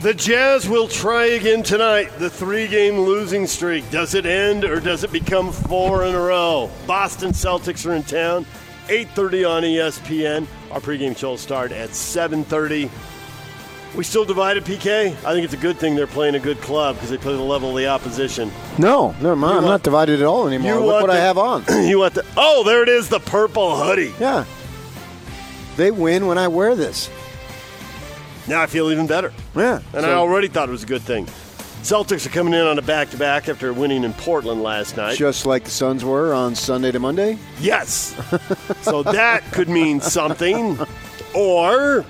The Jazz will try again tonight. The three game losing streak. Does it end or does it become four in a row? Boston Celtics are in town. 8.30 on ESPN. Our pregame show will start at 7.30. We still divided, PK? I think it's a good thing they're playing a good club because they play the level of the opposition. No, no, I'm want- not divided at all anymore. Look want what I have on. you want the. Oh, there it is, the purple hoodie. Yeah. They win when I wear this. Now I feel even better. Yeah. And I already thought it was a good thing. Celtics are coming in on a back to back after winning in Portland last night. just like the Suns were on Sunday to Monday. Yes. so that could mean something. Or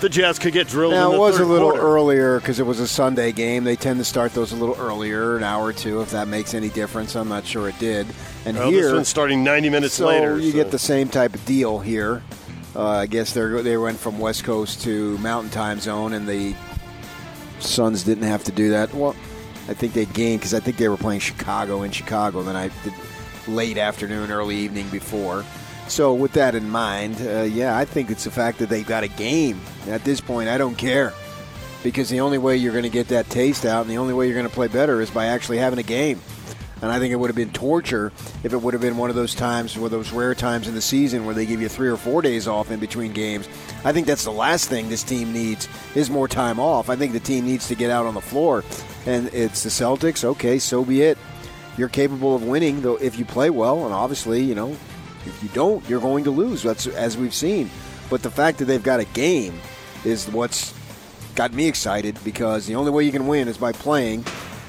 the Jazz could get drilled in Now it was a little quarter. earlier because it was a Sunday game. They tend to start those a little earlier, an hour or two, if that makes any difference. I'm not sure it did. And Well, here, this one's starting 90 minutes so later. you so- get the same type of deal here. Uh, I guess they they went from West Coast to Mountain Time Zone, and the Suns didn't have to do that. Well, I think they gained because I think they were playing Chicago in Chicago. Then I did late afternoon, early evening before. So with that in mind, uh, yeah, I think it's the fact that they've got a game. At this point, I don't care because the only way you're going to get that taste out, and the only way you're going to play better is by actually having a game. And I think it would have been torture if it would have been one of those times, one of those rare times in the season where they give you three or four days off in between games. I think that's the last thing this team needs is more time off. I think the team needs to get out on the floor, and it's the Celtics. Okay, so be it. You're capable of winning, though, if you play well, and obviously, you know, if you don't, you're going to lose. That's as we've seen. But the fact that they've got a game is what's got me excited because the only way you can win is by playing.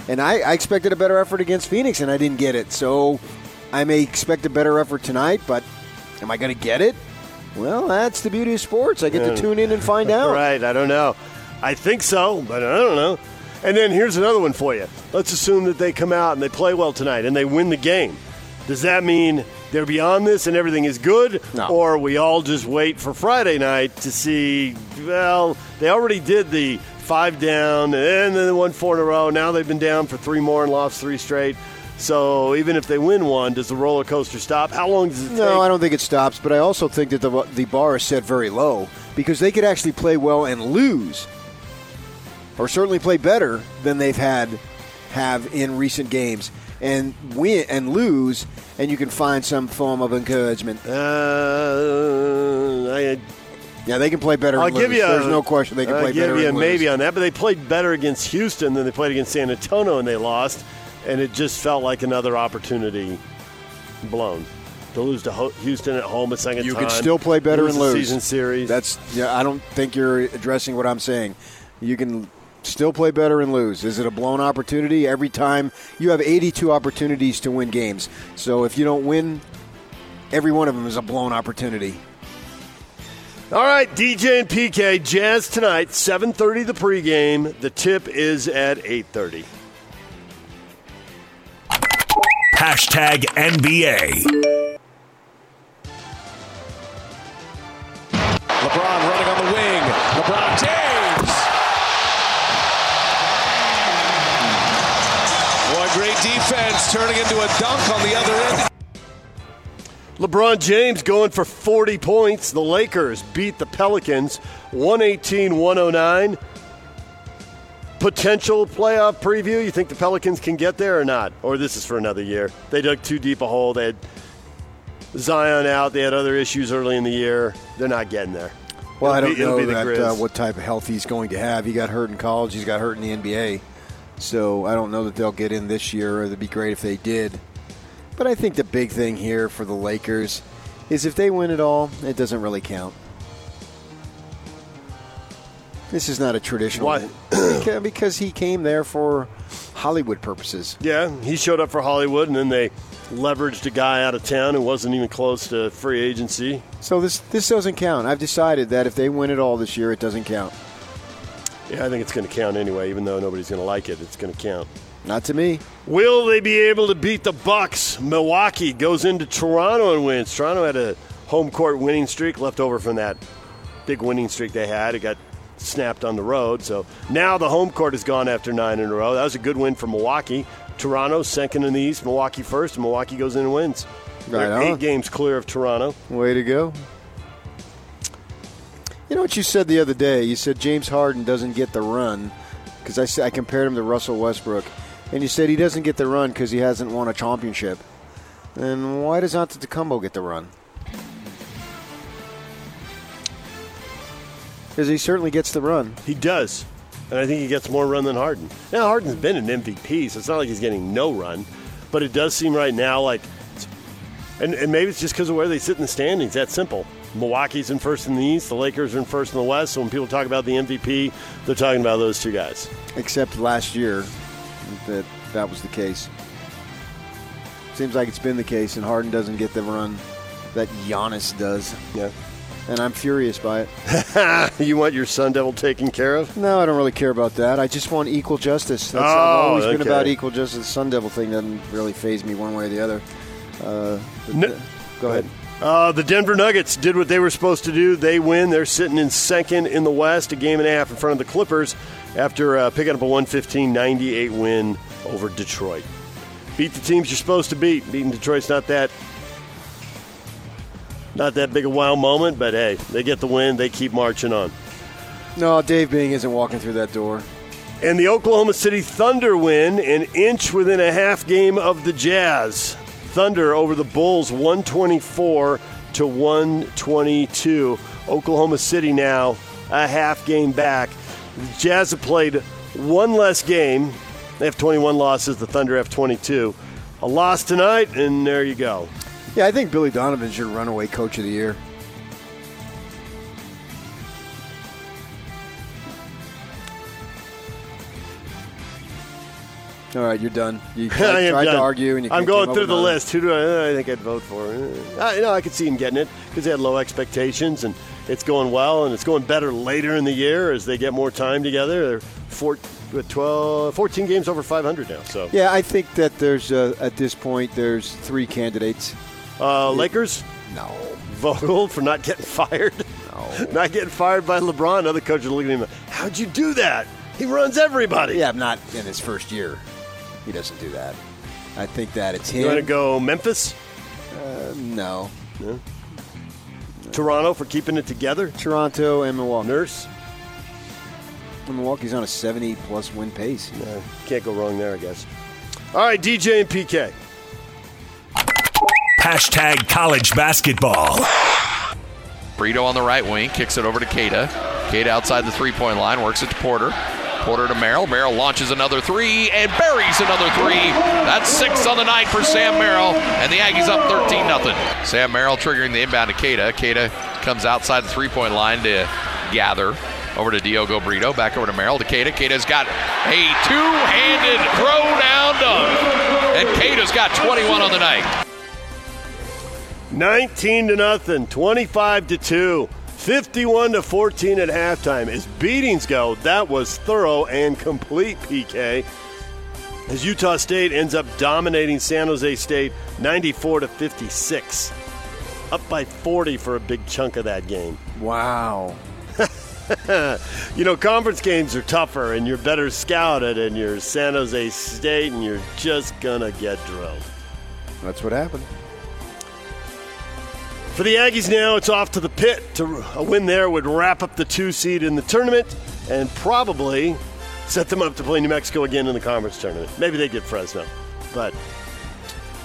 And I, I expected a better effort against Phoenix, and I didn't get it. So I may expect a better effort tonight, but am I going to get it? Well, that's the beauty of sports. I get to tune in and find out. Right, I don't know. I think so, but I don't know. And then here's another one for you. Let's assume that they come out and they play well tonight and they win the game. Does that mean they're beyond this and everything is good? No. Or we all just wait for Friday night to see, well, they already did the five down and then they won four in a row. Now they've been down for three more and lost three straight. So even if they win one, does the roller coaster stop? How long does it take? No, I don't think it stops, but I also think that the, the bar is set very low because they could actually play well and lose, or certainly play better than they've had have in recent games, and win and lose, and you can find some form of encouragement. Uh, I, Yeah, they can play better. I'll give lose. you. There's no question they can I'll play give better. you a and lose. maybe on that, but they played better against Houston than they played against San Antonio, and they lost. And it just felt like another opportunity blown to lose to Houston at home a second You time. can still play better lose and the lose. Season series. That's yeah. I don't think you're addressing what I'm saying. You can still play better and lose. Is it a blown opportunity every time? You have 82 opportunities to win games. So if you don't win, every one of them is a blown opportunity. All right. DJ and PK Jazz tonight, 7:30 the pregame. The tip is at 8:30. Hashtag NBA. LeBron running on the wing. LeBron James. Boy, great defense turning into a dunk on the other end. LeBron James going for 40 points. The Lakers beat the Pelicans 118 109. Potential playoff preview. You think the Pelicans can get there or not? Or this is for another year? They dug too deep a hole. They had Zion out. They had other issues early in the year. They're not getting there. Well, I It'll don't be- know that, uh, what type of health he's going to have. He got hurt in college. He's got hurt in the NBA. So I don't know that they'll get in this year. Or it'd be great if they did. But I think the big thing here for the Lakers is if they win it all, it doesn't really count. This is not a traditional. Why? Because he came there for Hollywood purposes. Yeah, he showed up for Hollywood, and then they leveraged a guy out of town who wasn't even close to free agency. So this this doesn't count. I've decided that if they win it all this year, it doesn't count. Yeah, I think it's going to count anyway, even though nobody's going to like it. It's going to count. Not to me. Will they be able to beat the Bucks? Milwaukee goes into Toronto and wins. Toronto had a home court winning streak left over from that big winning streak they had. It got snapped on the road. So now the home court is gone after nine in a row. That was a good win for Milwaukee. Toronto second in the East, Milwaukee first, and Milwaukee goes in and wins. Right They're on. eight games clear of Toronto. Way to go. You know what you said the other day? You said James Harden doesn't get the run because I compared him to Russell Westbrook. And you said he doesn't get the run because he hasn't won a championship. Then why does Antetokounmpo get the run? Because he certainly gets the run. He does. And I think he gets more run than Harden. Now, Harden's been an MVP, so it's not like he's getting no run. But it does seem right now like. And, and maybe it's just because of where they sit in the standings. That simple. Milwaukee's in first in the East, the Lakers are in first in the West. So when people talk about the MVP, they're talking about those two guys. Except last year that that was the case. Seems like it's been the case, and Harden doesn't get the run that Giannis does. Yeah. And I'm furious by it. you want your Sun Devil taken care of? No, I don't really care about that. I just want equal justice. That's, Oh, I've always been about equal justice. The Sun Devil thing doesn't really faze me one way or the other. Uh, No- uh, go ahead. Uh, the Denver Nuggets did what they were supposed to do. They win. They're sitting in second in the West, a game and a half in front of the Clippers after uh, picking up a 115 98 win over Detroit. Beat the teams you're supposed to beat. Beating Detroit's not that. Not that big a wow moment, but hey, they get the win. They keep marching on. No, Dave Bing isn't walking through that door. And the Oklahoma City Thunder win an inch within a half game of the Jazz. Thunder over the Bulls 124 to 122. Oklahoma City now a half game back. The Jazz have played one less game. They have 21 losses. The Thunder have 22. A loss tonight, and there you go. Yeah, I think Billy Donovan's your runaway coach of the year. All right, you're done. You I tried, tried done. to argue, and you I'm going through the nothing. list. Who do I, I think I'd vote for? Uh, I, you know, I could see him getting it because they had low expectations, and it's going well, and it's going better later in the year as they get more time together. They're four, 12, 14 games over 500 now. So, Yeah, I think that there's uh, at this point there's three candidates. uh, Lakers, No, Vogel for not getting fired, no. not getting fired by LeBron. Other coaches are looking at him. How'd you do that? He runs everybody. Yeah, not in his first year. He doesn't do that. I think that it's him. You want to go Memphis, Uh, no, Toronto for keeping it together? Toronto and Milwaukee. Nurse, Milwaukee's on a 70 plus win pace. Uh, can't go wrong there, I guess. All right, DJ and PK. Hashtag college basketball. Brito on the right wing kicks it over to Queta. Queta outside the three point line works it to Porter. Porter to Merrill. Merrill launches another three and buries another three. That's six on the night for Sam Merrill, and the Aggies up 13 0. Sam Merrill triggering the inbound to Queta. Queta comes outside the three point line to gather. Over to Diogo Brito, back over to Merrill to Queta. Queta's got a two-handed throw-down dunk, and Queta's got 21 on the night. 19 to nothing, 25 to 2, 51 to 14 at halftime. As beatings go, that was thorough and complete, PK. As Utah State ends up dominating San Jose State 94 to 56. Up by 40 for a big chunk of that game. Wow. You know, conference games are tougher and you're better scouted and you're San Jose State and you're just going to get drilled. That's what happened. For the Aggies now, it's off to the pit. To a win there would wrap up the two seed in the tournament and probably set them up to play New Mexico again in the conference tournament. Maybe they get Fresno, but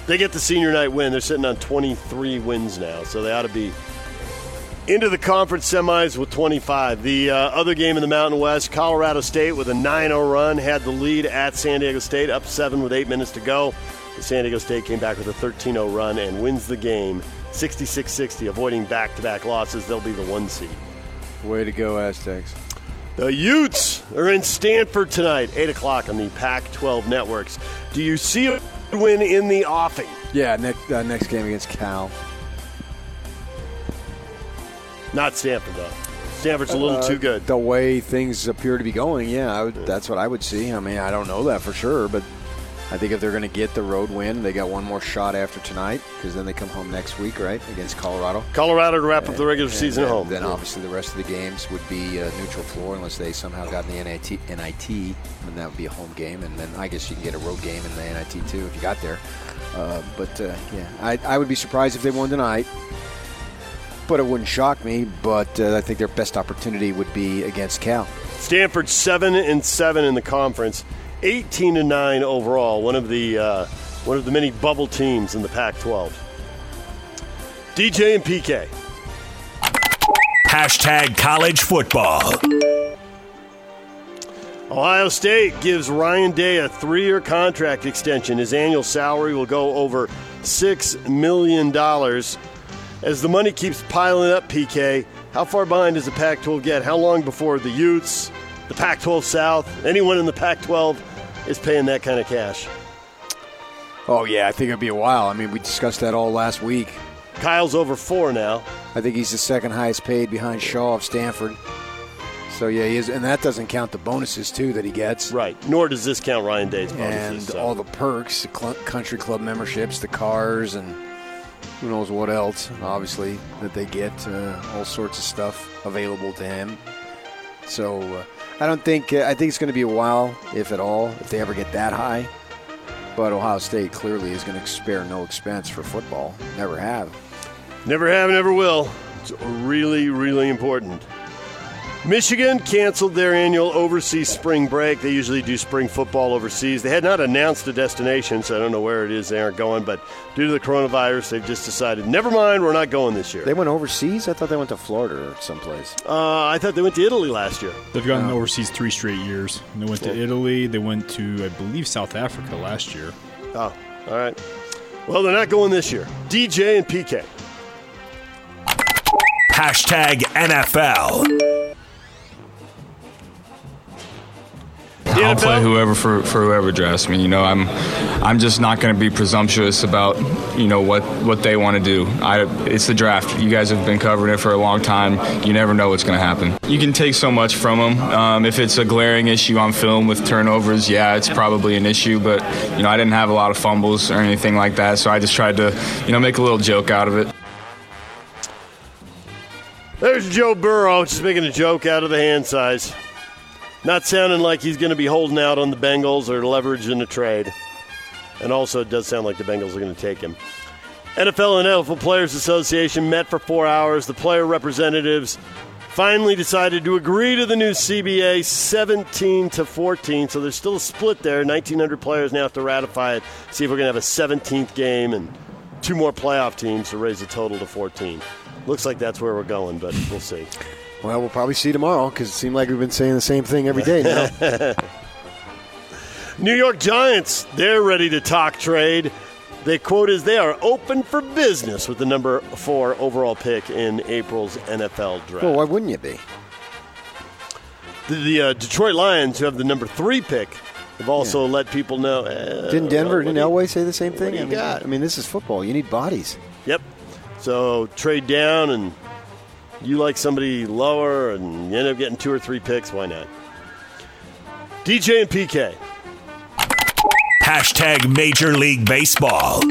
they get the senior night win. They're sitting on 23 wins now, so they ought to be into the conference semis with 25. The uh, other game in the Mountain West, Colorado State with a 9 0 run had the lead at San Diego State, up 7 with 8 minutes to go. The San Diego State came back with a 13 0 run and wins the game 66 60, avoiding back to back losses. They'll be the one seed. Way to go, Aztecs. The Utes are in Stanford tonight, 8 o'clock on the Pac 12 networks. Do you see a win in the offing? Yeah, next uh, next game against Cal. Not Stanford, though. Stanford's a little Uh, too good. The way things appear to be going, yeah, I would, that's what I would see. I mean, I don't know that for sure, but I think if they're going to get the road win, they got one more shot after tonight because then they come home next week, right, against Colorado. Colorado to wrap up the regular And season then, at home. Then obviously the rest of the games would be uh, neutral floor unless they somehow got in the NIT, NIT, and that would be a home game. And then I guess you can get a road game in the NIT too if you got there. Uh, but uh, yeah, I, I would be surprised if they won tonight. But it wouldn't shock me. But uh, I think their best opportunity would be against Cal. Stanford seven and seven in the conference, eighteen and nine overall. One of the uh, one of the many bubble teams in the Pac-12. DJ and PK. Hashtag college football. Ohio State gives Ryan Day a three-year contract extension. His annual salary will go over six million dollars. As the money keeps piling up, PK, how far behind does the Pac-12 get? How long before the Utes, the Pac-12 South, anyone in the Pac-12 is paying that kind of cash? Oh yeah, I think it'll be a while. I mean, we discussed that all last week. Kyle's over four now. I think he's the second highest paid behind Shaw of Stanford. So yeah, he is, and that doesn't count the bonuses too that he gets, Right. Nor does this count Ryan Day's bonuses. and so. all the perks, the cl- country club memberships, the cars, and who knows what else. Obviously, that they get uh, all sorts of stuff available to him. So uh, I don't think uh, I think it's going to be a while, if at all, if they ever get that high. But Ohio State clearly is going to spare no expense for football. Never have. Never have, never will. It's really, really important. Michigan canceled their annual overseas spring break. They usually do spring football overseas. They had not announced a destination, so I don't know where it is they aren't going, but due to the coronavirus, they've just decided, never mind, we're not going this year. They went overseas. I thought they went to Florida or someplace. Uh, I thought they went to Italy last year. They've gotten overseas three straight years. They went to Italy. They went to, I believe, South Africa last year. Oh, all right. Well, they're not going this year. DJ and PK. Hashtag NFL. I'll NFL? play whoever for, for whoever drafts me. You know, I'm I'm just not going to be presumptuous about you know what what they want to do. I it's the draft. You guys have been covering it for a long time. You never know what's going to happen. You can take so much from them. Um, if it's a glaring issue on film with turnovers, yeah, it's probably an issue. But you know, I didn't have a lot of fumbles or anything like that, so I just tried to you know make a little joke out of it. There's Joe Burrow just making a joke out of the hand size. Not sounding like he's going to be holding out on the Bengals or leveraging a trade. And also, it does sound like the Bengals are going to take him. NFL and NFL Players Association met for four hours. The player representatives finally decided to agree to the new CBA 17 to 14. So there's still a split there. 1,900 players now have to ratify it. See if we're going to have a 17th game and two more playoff teams to raise the total to 14. Looks like that's where we're going, but we'll see. Well, we'll probably see tomorrow because it seemed like we've been saying the same thing every day now. New York Giants, they're ready to talk trade. They quote is they are open for business with the number four overall pick in April's NFL draft. well, why wouldn't you be? the the uh, Detroit Lions, who have the number three pick, have also let people know. eh, Didn't Denver, what didn't you- Elway say the same thing? I mean, got? I mean, this is football. You need bodies. Yep. So trade down, and you like somebody lower, and you end up getting two or three picks. Why not? DJ and PK. Hashtag Major League Baseball.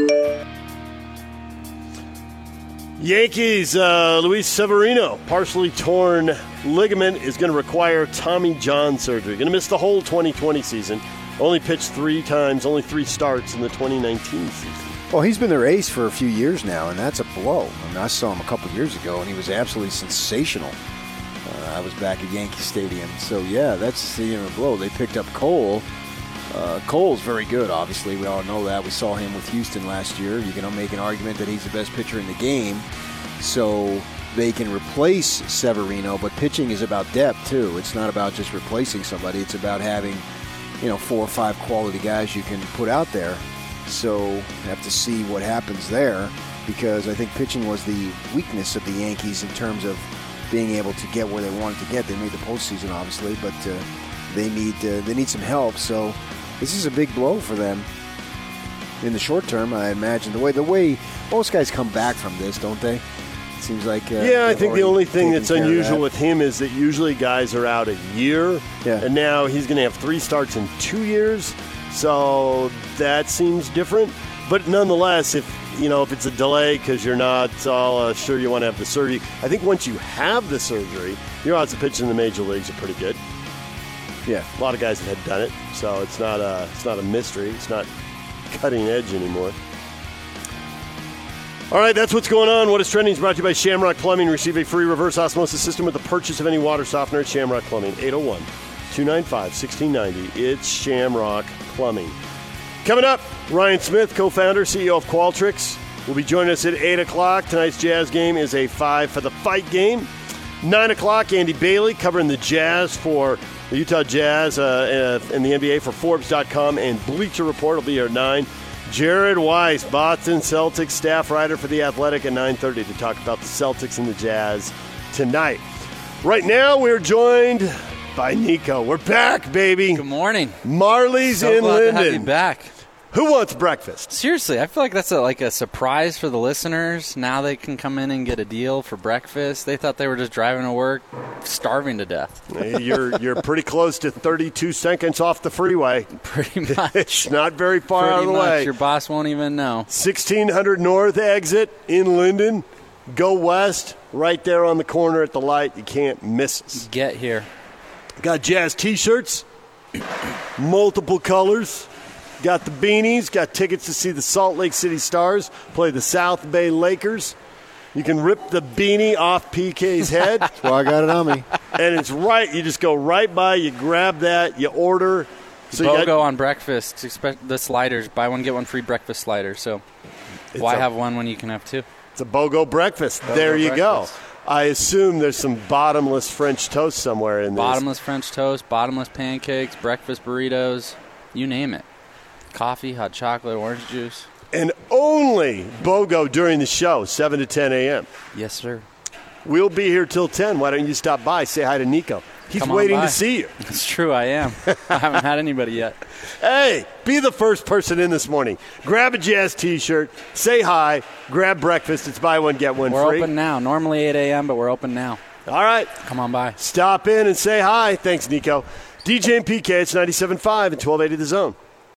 Yankees, uh, Luis Severino, partially torn ligament, is going to require Tommy John surgery. Going to miss the whole 2020 season. Only pitched three times, only three starts in the 2019 season. Well, he's been their ace for a few years now, and that's a blow. I mean, I saw him a couple years ago, and he was absolutely sensational. Uh, I was back at Yankee Stadium, so yeah, that's the end a blow. They picked up Cole. Uh, Cole's very good, obviously. We all know that. We saw him with Houston last year. You can make an argument that he's the best pitcher in the game. So they can replace Severino, but pitching is about depth too. It's not about just replacing somebody. It's about having, you know, four or five quality guys you can put out there. So we have to see what happens there because I think pitching was the weakness of the Yankees in terms of being able to get where they wanted to get. They made the postseason, obviously, but uh, they need uh, they need some help. So this is a big blow for them in the short term. I imagine the way the way most guys come back from this, don't they? It seems like uh, Yeah, I think the only thing that's unusual that. with him is that usually guys are out a year, Yeah. and now he's going to have three starts in two years. So that seems different. But nonetheless, if you know if it's a delay because you're not all uh, sure you want to have the surgery, I think once you have the surgery, your odds of pitching in the major leagues are pretty good. Yeah. A lot of guys have done it, so it's not a it's not a mystery. It's not cutting edge anymore. All right, that's what's going on. What is trending is brought to you by Shamrock Plumbing. Receive a free reverse osmosis system with the purchase of any water softener at Shamrock Plumbing. 801 295 1690. It's Shamrock Plumbing. Coming up, Ryan Smith, co founder, CEO of Qualtrics, will be joining us at 8 o'clock. Tonight's Jazz game is a 5 for the fight game. 9 o'clock, Andy Bailey covering the Jazz for the Utah Jazz uh, uh, in the NBA for Forbes.com and Bleacher Report will be here at 9. Jared Weiss, Boston Celtics staff writer for The Athletic at 9.30 to talk about the Celtics and the Jazz tonight. Right now, we're joined by Nico. We're back, baby. Good morning. Marley's So in glad to have Lindon. you back. Who wants breakfast? Seriously, I feel like that's a, like a surprise for the listeners. Now they can come in and get a deal for breakfast. They thought they were just driving to work, starving to death. you're you're pretty close to 32 seconds off the freeway. Pretty much. It's not very far Pretty out of the much. way. Your boss won't even know. 1600 North exit in Lindon. Go west, right there on the corner at the light. You can't miss us. Get here. Got jazz T-shirts, multiple colors. Got the beanies. Got tickets to see the Salt Lake City Stars play the South Bay Lakers. You can rip the beanie off PK's head. Well, I got it on me. and it's right. You just go right by. You grab that. You order. So you BOGO got, on breakfast. Expect the sliders. Buy one, get one free breakfast slider. So why a- have one when you can have two? it's a BOGO breakfast. there you breakfast. go. I assume there's some bottomless French toast somewhere in there. Bottomless French toast, bottomless pancakes, breakfast burritos, you name it. Coffee, hot chocolate, orange juice. And only BOGO during the show, 7 to 10 a.m. Yes, sir. We'll be here till 10. Why don't you stop by? Say hi to Nico. He's waiting by. to see you. It's true, I am. I haven't had anybody yet. Hey, be the first person in this morning. Grab a Jazz t shirt, say hi, grab breakfast. It's buy one, get one free. We're open now. Normally 8 a.m., but we're open now. All right. Come on by. Stop in and say hi. Thanks, Nico. DJ and PK, it's 97.5 and 1280 The Zone.